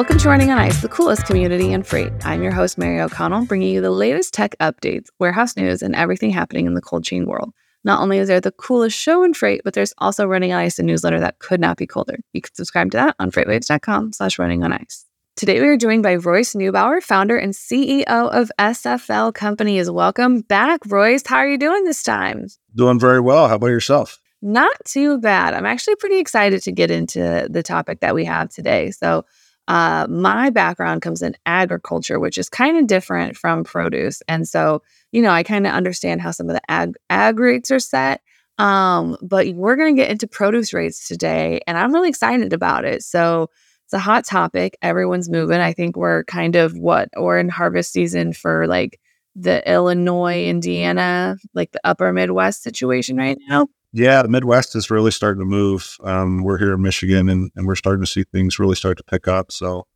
Welcome to Running on Ice, the coolest community in freight. I'm your host, Mary O'Connell, bringing you the latest tech updates, warehouse news, and everything happening in the cold chain world. Not only is there the coolest show in freight, but there's also Running on Ice, a newsletter that could not be colder. You can subscribe to that on freightwaves.com slash running on ice. Today we are joined by Royce Neubauer, founder and CEO of SFL Companies. Welcome back, Royce. How are you doing this time? Doing very well. How about yourself? Not too bad. I'm actually pretty excited to get into the topic that we have today. So uh, my background comes in agriculture, which is kind of different from produce. And so, you know, I kind of understand how some of the ag, ag rates are set. Um, but we're going to get into produce rates today, and I'm really excited about it. So, it's a hot topic. Everyone's moving. I think we're kind of what, or in harvest season for like the Illinois, Indiana, like the upper Midwest situation right now. Yeah, the Midwest is really starting to move. Um, we're here in Michigan, and, and we're starting to see things really start to pick up. So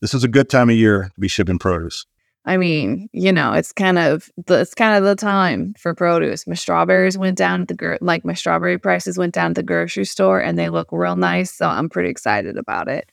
this is a good time of year to be shipping produce. I mean, you know, it's kind of the, it's kind of the time for produce. My strawberries went down at the gro- like my strawberry prices went down at the grocery store, and they look real nice. So I'm pretty excited about it.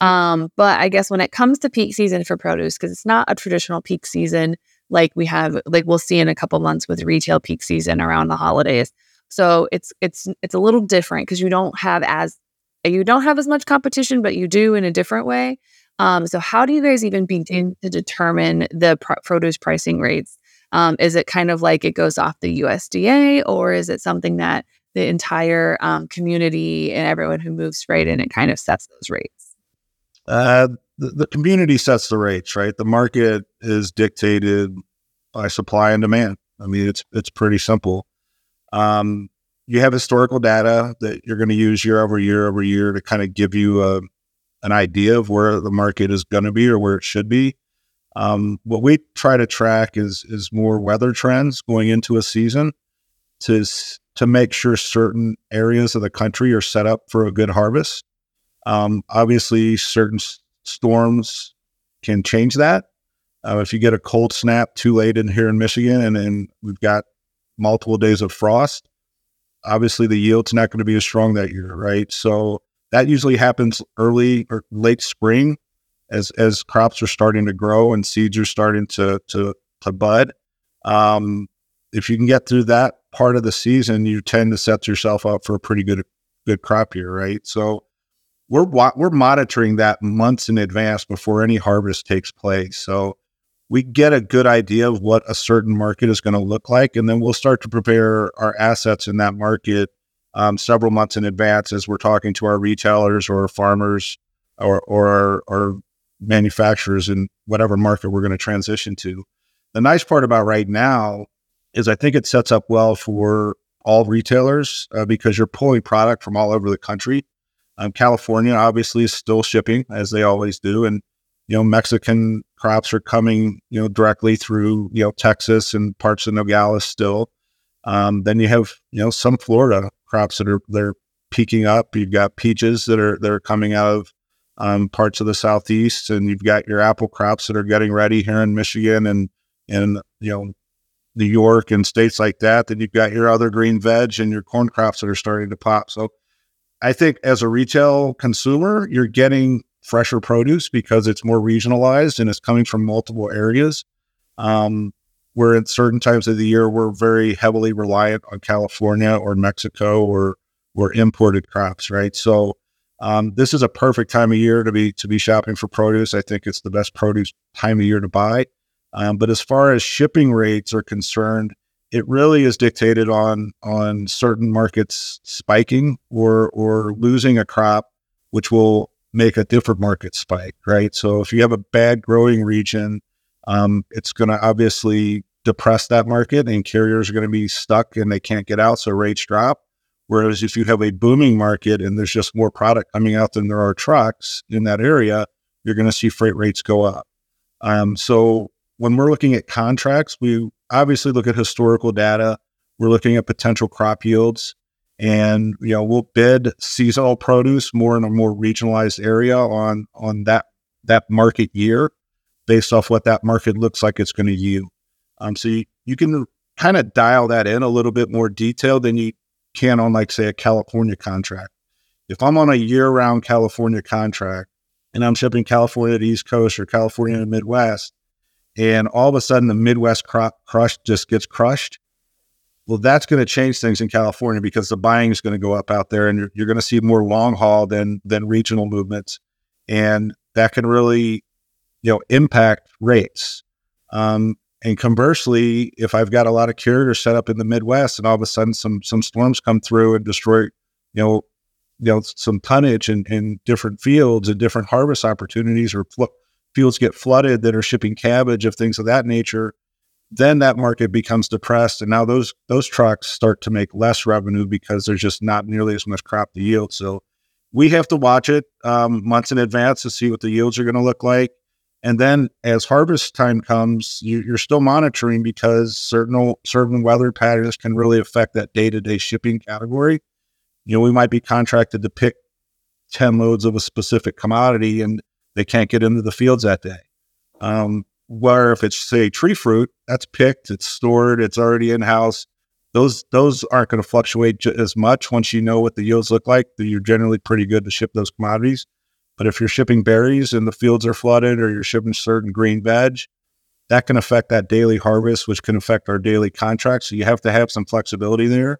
Um, but I guess when it comes to peak season for produce, because it's not a traditional peak season like we have, like we'll see in a couple months with retail peak season around the holidays. So it's it's it's a little different because you don't have as you don't have as much competition, but you do in a different way. Um, so how do you guys even begin to determine the pro- produce pricing rates? Um, is it kind of like it goes off the USDA, or is it something that the entire um, community and everyone who moves freight in it kind of sets those rates? Uh, the, the community sets the rates, right? The market is dictated by supply and demand. I mean, it's it's pretty simple. Um, you have historical data that you're going to use year over year over year to kind of give you a, an idea of where the market is going to be or where it should be. Um, what we try to track is is more weather trends going into a season to to make sure certain areas of the country are set up for a good harvest. Um, obviously, certain s- storms can change that. Uh, if you get a cold snap too late in here in Michigan, and then we've got multiple days of frost, obviously the yield's not going to be as strong that year, right? So that usually happens early or late spring as as crops are starting to grow and seeds are starting to to to bud. Um, if you can get through that part of the season, you tend to set yourself up for a pretty good good crop year, right? So we're we're monitoring that months in advance before any harvest takes place. So we get a good idea of what a certain market is going to look like, and then we'll start to prepare our assets in that market um, several months in advance as we're talking to our retailers or farmers or or, or manufacturers in whatever market we're going to transition to. The nice part about right now is I think it sets up well for all retailers uh, because you're pulling product from all over the country. Um, California obviously is still shipping as they always do, and you know Mexican crops are coming you know directly through you know Texas and parts of Nogales still. Um, then you have you know some Florida crops that are they're peaking up. You've got peaches that are that are coming out of um, parts of the southeast, and you've got your apple crops that are getting ready here in Michigan and and you know New York and states like that. Then you've got your other green veg and your corn crops that are starting to pop. So I think as a retail consumer, you're getting fresher produce because it's more regionalized and it's coming from multiple areas. Um, where at certain times of the year we're very heavily reliant on California or Mexico or or imported crops, right? So um, this is a perfect time of year to be to be shopping for produce. I think it's the best produce time of year to buy. Um, but as far as shipping rates are concerned, it really is dictated on on certain markets spiking or or losing a crop, which will make a different market spike, right? So if you have a bad growing region, um, it's going to obviously depress that market and carriers are going to be stuck and they can't get out. So rates drop. Whereas if you have a booming market and there's just more product coming out than there are trucks in that area, you're going to see freight rates go up. Um, so when we're looking at contracts, we obviously look at historical data. We're looking at potential crop yields, and you know we'll bid seasonal produce more in a more regionalized area on on that that market year, based off what that market looks like it's going to yield. Um, so you, you can kind of dial that in a little bit more detail than you can on like say a California contract. If I'm on a year-round California contract and I'm shipping California to the East Coast or California to the Midwest, and all of a sudden the Midwest crop crush just gets crushed, well, that's going to change things in California because the buying is going to go up out there, and you're, you're going to see more long haul than than regional movements, and that can really, you know, impact rates. Um, and conversely, if I've got a lot of carriers set up in the Midwest, and all of a sudden some some storms come through and destroy, you know, you know, some tonnage in, in different fields and different harvest opportunities, or fl- fields get flooded that are shipping cabbage of things of that nature, then that market becomes depressed, and now those those trucks start to make less revenue because there's just not nearly as much crop to yield. So we have to watch it um, months in advance to see what the yields are going to look like. And then as harvest time comes, you, are still monitoring because certain certain weather patterns can really affect that day to day shipping category. You know, we might be contracted to pick 10 loads of a specific commodity and they can't get into the fields that day. Um, where if it's say tree fruit, that's picked, it's stored, it's already in house. Those those aren't going to fluctuate j- as much once you know what the yields look like. You're generally pretty good to ship those commodities. But if you're shipping berries and the fields are flooded or you're shipping certain green veg, that can affect that daily harvest, which can affect our daily contracts. So you have to have some flexibility there.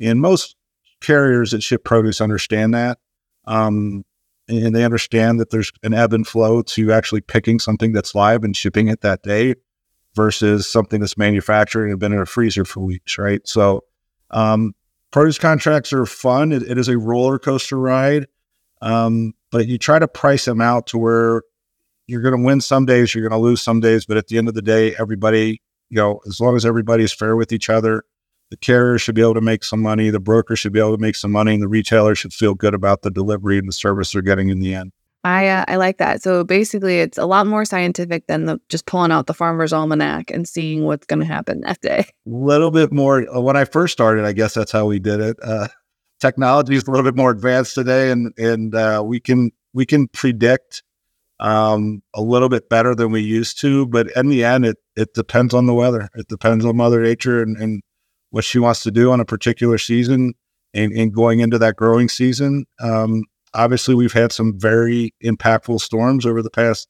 And most carriers that ship produce understand that. Um, and they understand that there's an ebb and flow to actually picking something that's live and shipping it that day versus something that's manufactured and been in a freezer for weeks, right? So, um, produce contracts are fun. it, it is a roller coaster ride. Um, but you try to price them out to where you're going to win some days, you're going to lose some days, but at the end of the day, everybody, you know, as long as everybody is fair with each other, the carrier should be able to make some money, the broker should be able to make some money, and the retailer should feel good about the delivery and the service they're getting in the end. I uh, I like that. So basically, it's a lot more scientific than the, just pulling out the farmer's almanac and seeing what's going to happen that day. A little bit more. Uh, when I first started, I guess that's how we did it. Uh, technology is a little bit more advanced today, and and uh, we can we can predict um, a little bit better than we used to. But in the end, it it depends on the weather. It depends on Mother Nature and, and what she wants to do on a particular season, and, and going into that growing season. Um, obviously, we've had some very impactful storms over the past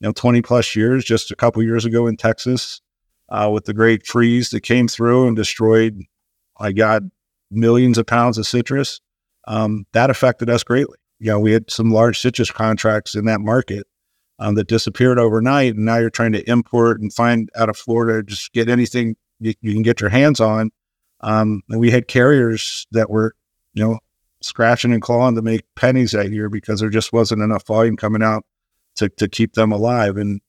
you know 20 plus years. Just a couple years ago in Texas, uh, with the great freeze that came through and destroyed. I got millions of pounds of citrus. Um, that affected us greatly. You know, we had some large citrus contracts in that market um, that disappeared overnight, and now you're trying to import and find out of Florida, just get anything you, you can get your hands on. Um, and we had carriers that were, you know, scratching and clawing to make pennies that year because there just wasn't enough volume coming out to to keep them alive. And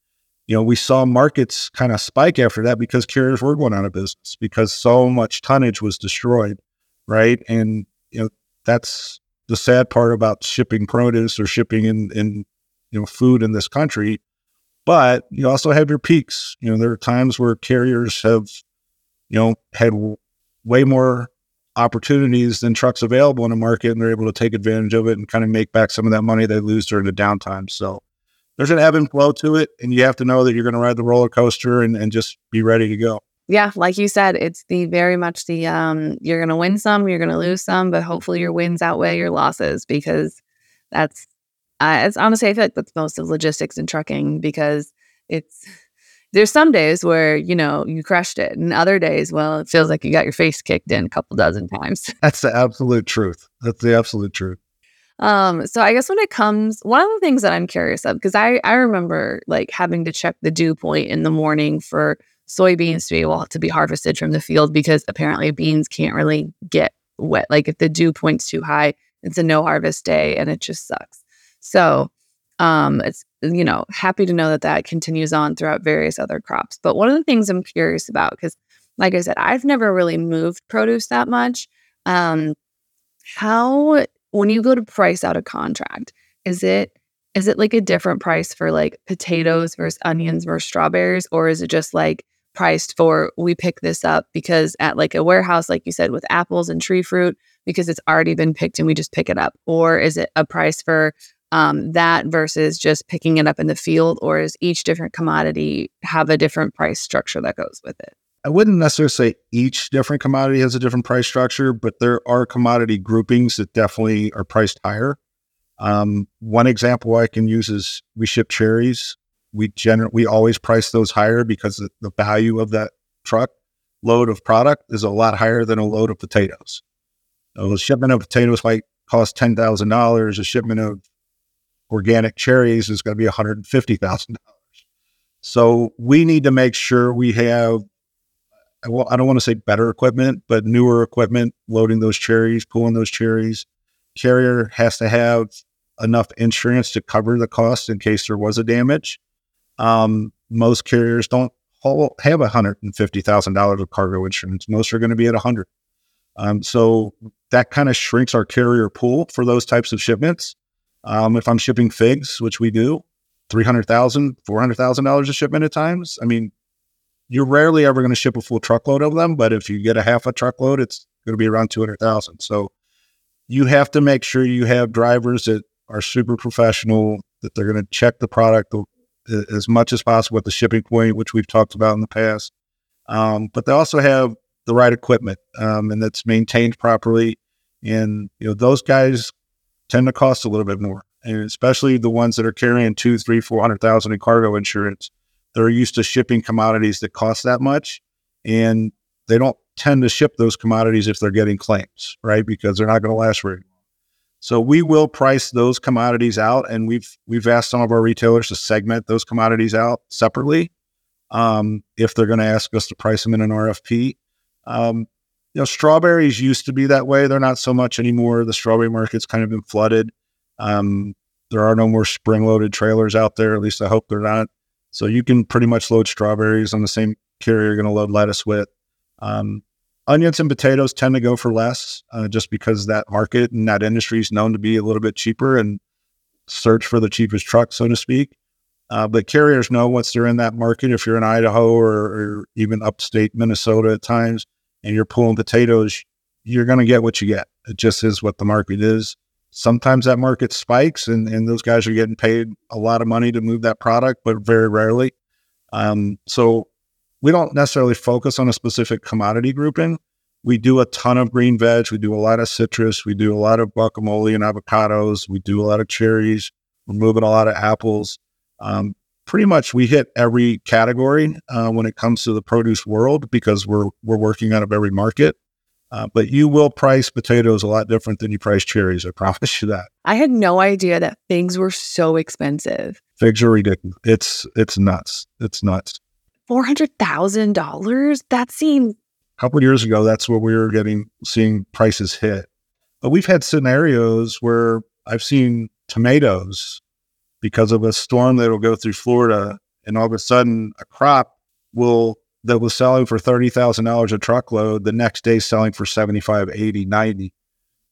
you know, we saw markets kind of spike after that because carriers were going out of business because so much tonnage was destroyed right? And you know that's the sad part about shipping produce or shipping in in you know food in this country. But you also have your peaks. You know, there are times where carriers have, you know, had way more opportunities than trucks available in the market, and they're able to take advantage of it and kind of make back some of that money they lose during the downtime. So there's an ebb and flow to it, and you have to know that you're going to ride the roller coaster and, and just be ready to go yeah, like you said, it's the very much the um you're gonna win some, you're gonna lose some, but hopefully your wins outweigh your losses because that's uh, it's honestly I feel like that's most of logistics and trucking because it's there's some days where you know you crushed it and other days well it feels like you got your face kicked in a couple dozen times that's the absolute truth that's the absolute truth um so i guess when it comes one of the things that i'm curious of because i i remember like having to check the dew point in the morning for soybeans to be able to be harvested from the field because apparently beans can't really get wet. Like if the dew point's too high, it's a no harvest day and it just sucks. So um, it's you know, happy to know that that continues on throughout various other crops. But one of the things I'm curious about, because like I said, I've never really moved produce that much. Um, how, when you go to price out a contract, is it is it like a different price for like potatoes versus onions versus strawberries, or is it just like priced for we pick this up because at like a warehouse, like you said, with apples and tree fruit, because it's already been picked and we just pick it up, or is it a price for um, that versus just picking it up in the field, or is each different commodity have a different price structure that goes with it? I wouldn't necessarily say each different commodity has a different price structure, but there are commodity groupings that definitely are priced higher. Um, one example I can use is we ship cherries. We generally we always price those higher because the, value of that truck load of product is a lot higher than a load of potatoes. A shipment of potatoes might cost ten thousand dollars. A shipment of organic cherries is going to be one hundred and fifty thousand dollars. So we need to make sure we have well, I don't want to say better equipment, but newer equipment loading those cherries, pulling those cherries. Carrier has to have enough insurance to cover the cost in case there was a damage. Um, most carriers don't have $150,000 of cargo insurance. Most are going to be at 100. Um, so that kind of shrinks our carrier pool for those types of shipments. Um, if I'm shipping figs, which we do, $300,000, $400,000 a shipment at times. I mean, you're rarely ever going to ship a full truckload of them, but if you get a half a truckload, it's going to be around 200,000. So you have to make sure you have drivers that are super professional, that they're going to check the product as much as possible at the shipping point, which we've talked about in the past. Um, but they also have the right equipment um, and that's maintained properly. And, you know, those guys tend to cost a little bit more, and especially the ones that are carrying two, three, four hundred thousand in cargo insurance they're used to shipping commodities that cost that much, and they don't tend to ship those commodities if they're getting claims, right? Because they're not going to last very long. So we will price those commodities out, and we've we've asked some of our retailers to segment those commodities out separately um, if they're going to ask us to price them in an RFP. Um, you know, strawberries used to be that way; they're not so much anymore. The strawberry market's kind of been flooded. Um, there are no more spring-loaded trailers out there. At least I hope they're not. So you can pretty much load strawberries on the same carrier you're going to load lettuce with. Um, onions and potatoes tend to go for less uh, just because that market and that industry is known to be a little bit cheaper and search for the cheapest truck, so to speak. Uh, but carriers know once they're in that market, if you're in Idaho or, or even upstate Minnesota at times and you're pulling potatoes, you're going to get what you get. It just is what the market is sometimes that market spikes and, and those guys are getting paid a lot of money to move that product, but very rarely. Um, so we don't necessarily focus on a specific commodity grouping. We do a ton of green veg. We do a lot of citrus. We do a lot of guacamole and avocados. We do a lot of cherries. We're moving a lot of apples. Um, pretty much we hit every category uh, when it comes to the produce world because we're we're working out of every market. Uh, but you will price potatoes a lot different than you price cherries. I promise you that. I had no idea that figs were so expensive. Figs are ridiculous. It's it's nuts. It's nuts. Four hundred thousand dollars. That seems. A couple years ago, that's what we were getting, seeing prices hit. But we've had scenarios where I've seen tomatoes because of a storm that will go through Florida, and all of a sudden, a crop will that was selling for $30,000 a truckload, the next day selling for 75, 80, 90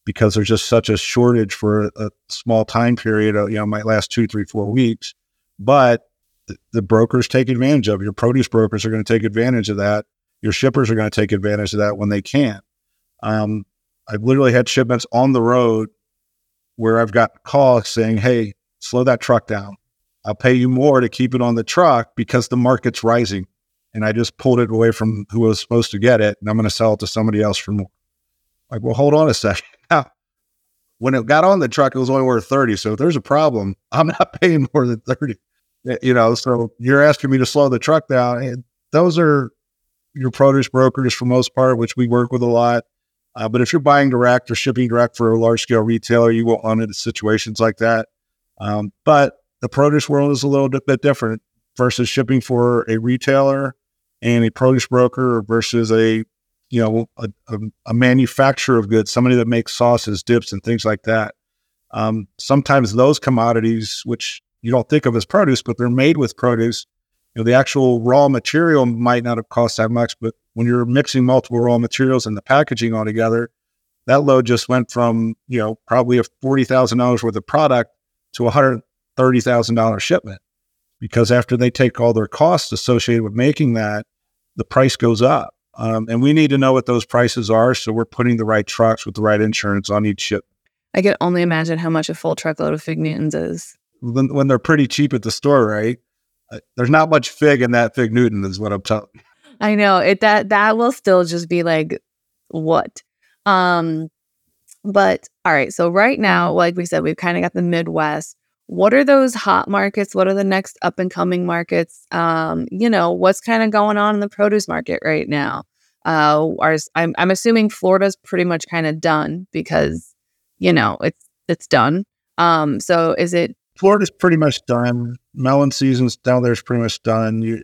because there's just such a shortage for a, a small time period, uh, you know, might last two, three, four weeks. But the, brokers take advantage of. Your produce brokers are going to take advantage of that. Your shippers are going to take advantage of that when they can. Um, I've literally had shipments on the road where I've got calls saying, Hey, slow that truck down. I'll pay you more to keep it on the truck because the market's rising and I just pulled it away from who was supposed to get it, and I'm going to sell it to somebody else for more. Like, well, hold on a second. When it got on the truck, it was only worth 30. So if there's a problem, I'm not paying more than 30. You know, so you're asking me to slow the truck down. And those are your produce brokers for most part, which we work with a lot. Uh, but if you're buying direct or shipping direct for a large scale retailer, you won't run into situations like that. Um, but the produce world is a little bit different versus shipping for a retailer and a produce broker versus a you know a, a, a, manufacturer of goods, somebody that makes sauces, dips, and things like that. Um, sometimes those commodities, which you don't think of as produce, but they're made with produce. You know, the actual raw material might not have cost that much, but when you're mixing multiple raw materials and the packaging all together, that load just went from, you know, probably a $40,000 worth of product to a $130,000 shipment. Because after they take all their costs associated with making that, the price goes up. Um, and we need to know what those prices are. So we're putting the right trucks with the right insurance on each ship. I can only imagine how much a full truckload of fig Newtons is. When, when they're pretty cheap at the store, right? Uh, there's not much fig in that fig Newton, is what I'm telling. I know it. That that will still just be like what. Um, but all right. So right now, like we said, we've kind of got the Midwest. What are those hot markets? What are the next up and coming markets? Um, you know, what's kind of going on in the produce market right now? Uh, ours, I'm I'm assuming Florida's pretty much kind of done because you know it's it's done. Um, so is it Florida's pretty much done. Melon season's down there is pretty much done. You,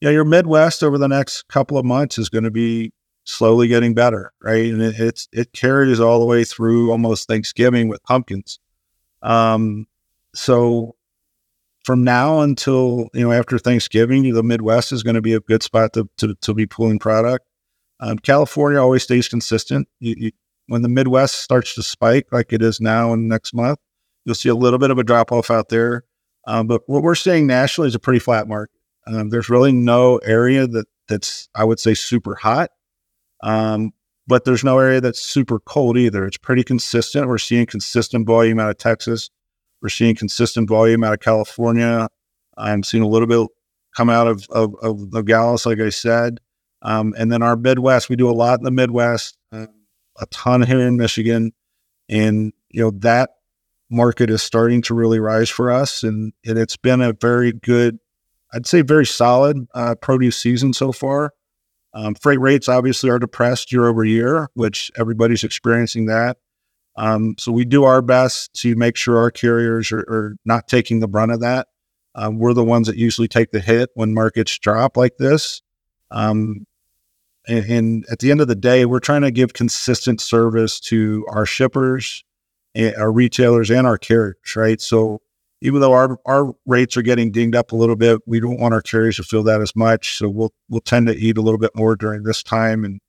yeah, your Midwest over the next couple of months is going to be slowly getting better, right? And it, it's it carries all the way through almost Thanksgiving with pumpkins. Um, so from now until you know after Thanksgiving, the Midwest is going to be a good spot to to, to be pulling product. Um, California always stays consistent. You, you, when the Midwest starts to spike like it is now and next month, you'll see a little bit of a drop off out there. Um, but what we're seeing nationally is a pretty flat market. Um, there's really no area that that's I would say super hot, um, but there's no area that's super cold either. It's pretty consistent. We're seeing consistent volume out of Texas. We're seeing consistent volume out of California. I'm seeing a little bit come out of of, of Nogales, like I said, um, and then our Midwest. We do a lot in the Midwest, uh, a ton here in Michigan, and you know that market is starting to really rise for us, and, and it's been a very good, I'd say, very solid uh, produce season so far. Um, freight rates obviously are depressed year over year, which everybody's experiencing that. Um, so we do our best to make sure our carriers are, are not taking the brunt of that. Um, we're the ones that usually take the hit when markets drop like this. Um, and, and, at the end of the day, we're trying to give consistent service to our shippers, our retailers and our carriers, right? So even though our our rates are getting dinged up a little bit, we don't want our carriers to feel that as much. So we'll we'll tend to eat a little bit more during this time, and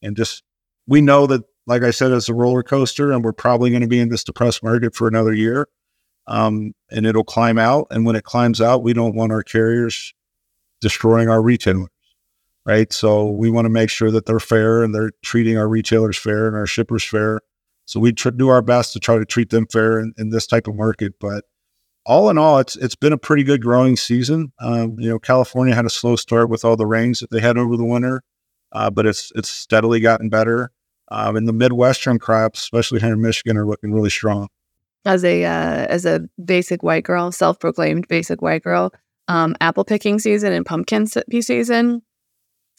and just we know that, like I said, it's a roller coaster, and we're probably going to be in this depressed market for another year, um, and it'll climb out. And when it climbs out, we don't want our carriers destroying our retailers, right? So we want to make sure that they're fair and they're treating our retailers fair and our shippers fair so we tr- do our best to try to treat them fair in, in, this type of market. But all in all, it's it's been a pretty good growing season. Um, you know, California had a slow start with all the rains that they had over the winter, uh, but it's it's steadily gotten better. Um, and the Midwestern crops, especially here in Michigan, are looking really strong. As a uh, as a basic white girl, self proclaimed basic white girl, um, apple picking season and pumpkin season,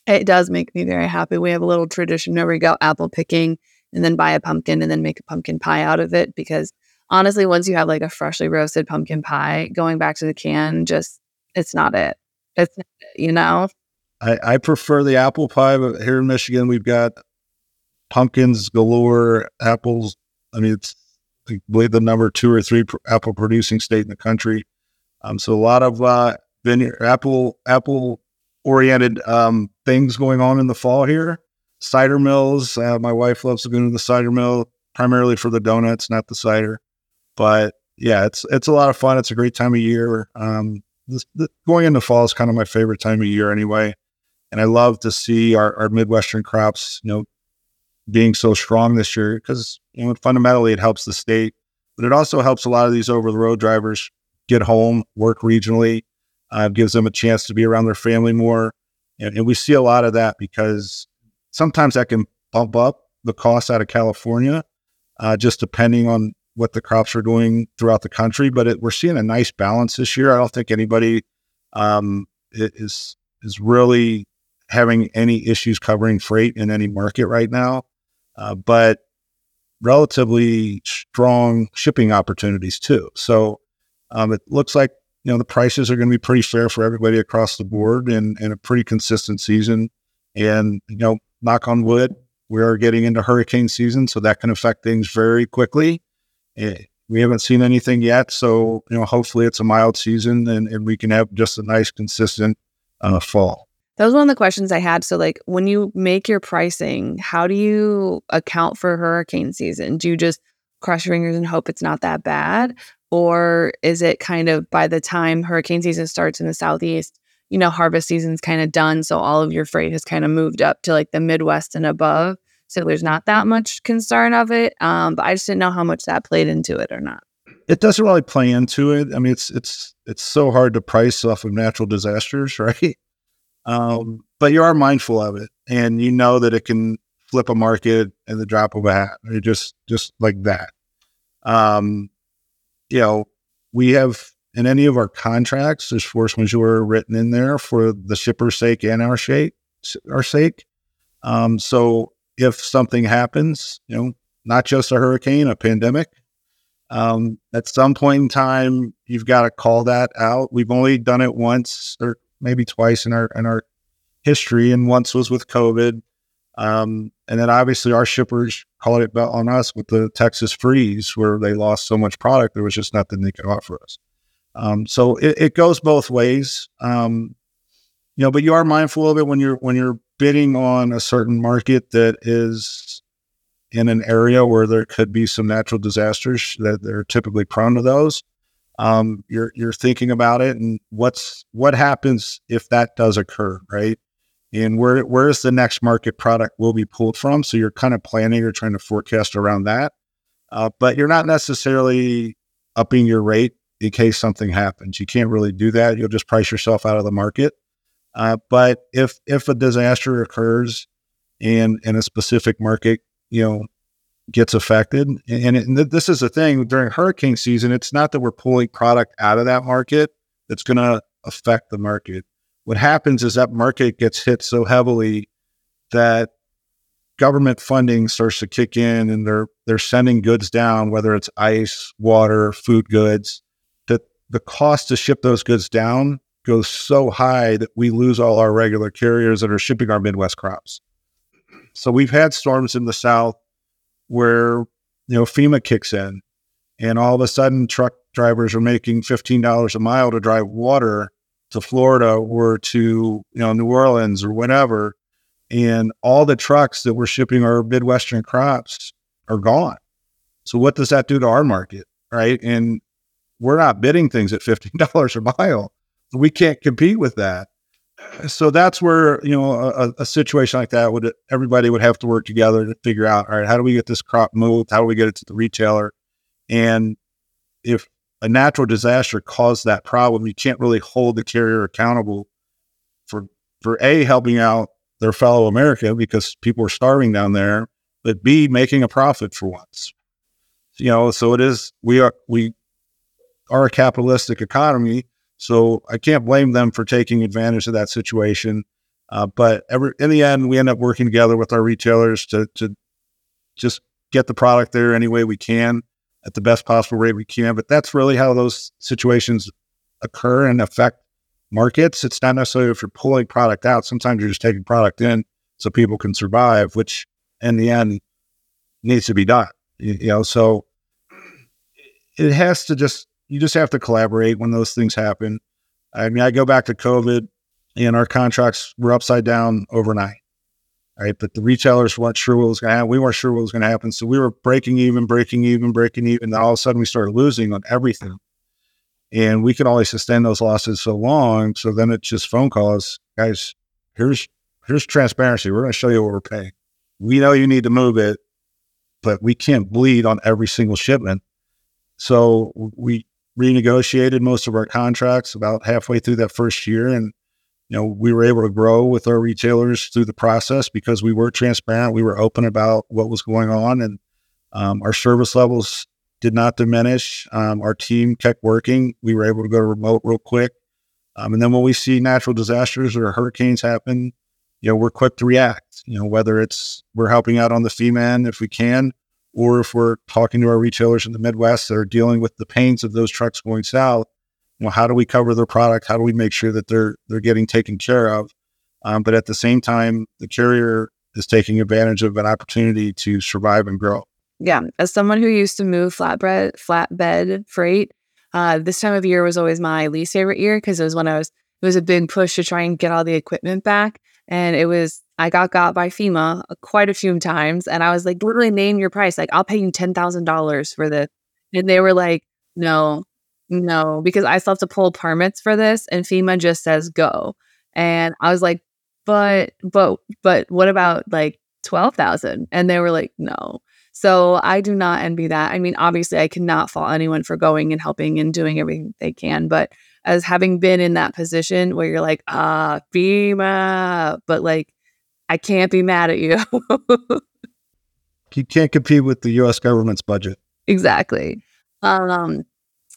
it does make me very happy. We have a little tradition where we go apple picking and then buy a pumpkin and then make a pumpkin pie out of it because honestly once you have like a freshly roasted pumpkin pie going back to the can just it's not it it's you know I, I prefer the apple pie but here in michigan we've got pumpkins galore apples i mean it's I believe the number two or three pr- apple producing state in the country um, so a lot of uh, vineyard apple apple oriented um, things going on in the fall here cider mills. Uh, my wife loves to go to the cider mill primarily for the donuts, not the cider. But yeah, it's it's a lot of fun. It's a great time of year. Um, this, the, going into fall is kind of my favorite time of year anyway, and I love to see our, our Midwestern crops, you know, being so strong this year because you know fundamentally it helps the state, but it also helps a lot of these over the road drivers get home, work regionally, uh, gives them a chance to be around their family more, and, and we see a lot of that because sometimes that can bump up the cost out of California, uh, just depending on what the crops are doing throughout the country. But it, we're seeing a nice balance this year. I don't think anybody um, is is really having any issues covering freight in any market right now. Uh, but relatively strong shipping opportunities too. So um, it looks like you know the prices are going to be pretty fair for everybody across the board and, and a pretty consistent season. And you know knock on wood, we are getting into hurricane season, so that can affect things very quickly. It, we haven't seen anything yet. So, you know, hopefully it's a mild season and, and we can have just a nice, consistent uh, fall. That was one of the questions I had. So, like, when you make your pricing, how do you account for hurricane season? Do you just cross your fingers and hope it's not that bad? Or is it kind of by the time hurricane season starts in the Southeast, you know, harvest season's kind of done. So all of your freight has kind of moved up to like the Midwest and above. So there's not that much concern of it. Um, but I just didn't know how much that played into it or not. It doesn't really play into it. I mean, it's it's it's so hard to price off of natural disasters, right? Um, but you are mindful of it, and you know that it can flip a market in the drop of a hat, or just just like that. Um, you know, we have in any of our contracts, there's force majeure written in there for the shipper's sake and our sake. Our sake. Um, so if something happens, you know, not just a hurricane, a pandemic, um, at some point in time, you've got to call that out. We've only done it once or maybe twice in our in our history, and once was with COVID. Um, and then obviously our shippers called it on us with the Texas freeze, where they lost so much product, there was just nothing they could offer us. Um, so it, it, goes both ways. Um, you know, but you are mindful of it when you're when you're bidding on a certain market that is in an area where there could be some natural disasters that they're typically prone to those. Um, you're you're thinking about it and what's what happens if that does occur, right? And where where's the next market product will be pulled from? So you're kind of planning or trying to forecast around that, uh, but you're not necessarily upping your rate in case something happens. You can't really do that. You'll just price yourself out of the market. Uh, but if if a disaster occurs and in a specific market, you know, gets affected, and, and this is the thing during hurricane season, it's not that we're pulling product out of that market that's going to affect the market. What happens is that market gets hit so heavily that government funding starts to kick in, and they're they're sending goods down, whether it's ice, water, food goods, that the cost to ship those goods down goes so high that we lose all our regular carriers that are shipping our Midwest crops. So we've had storms in the South where, you know, FEMA kicks in and all of a sudden truck drivers are making $15 a mile to drive water to Florida or to, you know, New Orleans or whatever. And all the trucks that were shipping our Midwestern crops are gone. So what does that do to our market? Right. And we're not bidding things at $15 a mile. We can't compete with that. So that's where, you know, a, a, situation like that would, everybody would have to work together to figure out, all right, how do we get this crop moved? How do we get it to the retailer? And if a natural disaster caused that problem, you can't really hold the carrier accountable for, for A, helping out their fellow America because people are starving down there, but B, making a profit for once. You know, so it is, we are, we are a capitalistic economy. So I can't blame them for taking advantage of that situation. Uh, but every, in the end, we end up working together with our retailers to, to just get the product there any way we can at the best possible rate we can. But that's really how those situations occur and affect markets. It's not necessarily if you're pulling product out. Sometimes you're just taking product in so people can survive, which in the end needs to be done. You, you know, so it has to just you just have to collaborate when those things happen. I mean, I go back to COVID and our contracts were upside down overnight. Right. But the retailers weren't sure what was going to happen. We weren't sure what was going to happen. So we were breaking even, breaking even, breaking even. And all of a sudden we started losing on everything. And we could only sustain those losses so long. So then it's just phone calls. Guys, here's here's transparency. We're going to show you what we're paying. We know you need to move it, but we can't bleed on every single shipment. So we renegotiated most of our contracts about halfway through that first year. And, you know, we were able to grow with our retailers through the process because we were transparent. We were open about what was going on and um, our service levels did not diminish. Um, our team kept working. We were able to go to remote real quick. Um, and then when we see natural disasters or hurricanes happen, you know, we're quick to react, you know, whether it's we're helping out on the FEMA if we can, or if we're talking to our retailers in the Midwest that are dealing with the pains of those trucks going south, well, how do we cover their product? How do we make sure that they're they're getting taken care of? Um, but at the same time, the carrier is taking advantage of an opportunity to survive and grow. Yeah. As someone who used to move flatbread, flatbed freight, uh, this time of year was always my least favorite year because it was when I was, it was a big push to try and get all the equipment back. And it was, I got got by FEMA uh, quite a few times. And I was like, literally name your price. Like, I'll pay you $10,000 for this. And they were like, no, no, because I still have to pull permits for this. And FEMA just says go. And I was like, but, but, but what about like 12,000? And they were like, no. So I do not envy that. I mean, obviously, I cannot fault anyone for going and helping and doing everything they can. But as having been in that position where you're like, ah, FEMA, but like, I can't be mad at you. you can't compete with the US government's budget. Exactly. Um,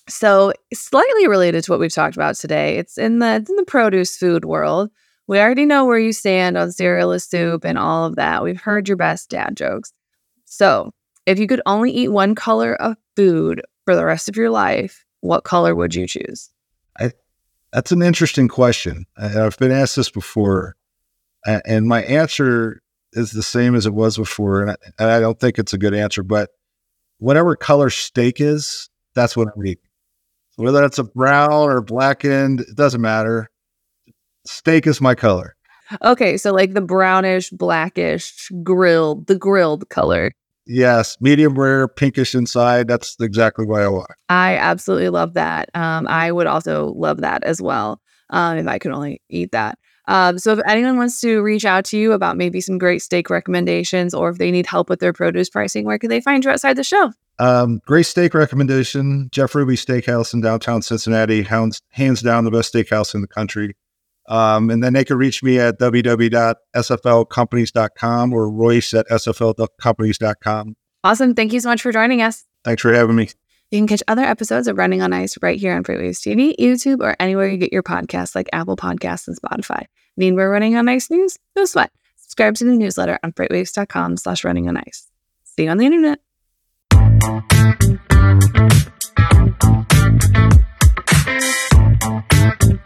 so slightly related to what we've talked about today, it's in the it's in the produce food world. We already know where you stand on cereal soup and all of that. We've heard your best dad jokes. So, if you could only eat one color of food for the rest of your life, what color would you choose? I, that's an interesting question. I, have been asked this before, and my answer is the same as it was before. And I, and I don't think it's a good answer, but whatever color steak is, that's what I'm eating. Whether that's a brown or blackened, it doesn't matter. Steak is my color. Okay, so like the brownish, blackish, grilled, the grilled color. Yes, medium rare, pinkish inside. That's exactly what I want. I absolutely love that. Um, I would also love that as well um, if I could only eat that. Um, so if anyone wants to reach out to you about maybe some great steak recommendations or if they need help with their produce pricing, where can they find you outside the show? Um, great steak recommendation. Jeff Ruby Steakhouse in downtown Cincinnati, hands, hands down the best steakhouse in the country. Um, and then they can reach me at www.sflcompanies.com or royce at sflcompanies.com. Awesome. Thank you so much for joining us. Thanks for having me. You can catch other episodes of Running on Ice right here on Freightwaves TV, YouTube, or anywhere you get your podcasts like Apple Podcasts and Spotify. Need more Running on Ice news? No sweat. Subscribe to the newsletter on freightwaves.com slash running on ice. See you on the internet. Thank you.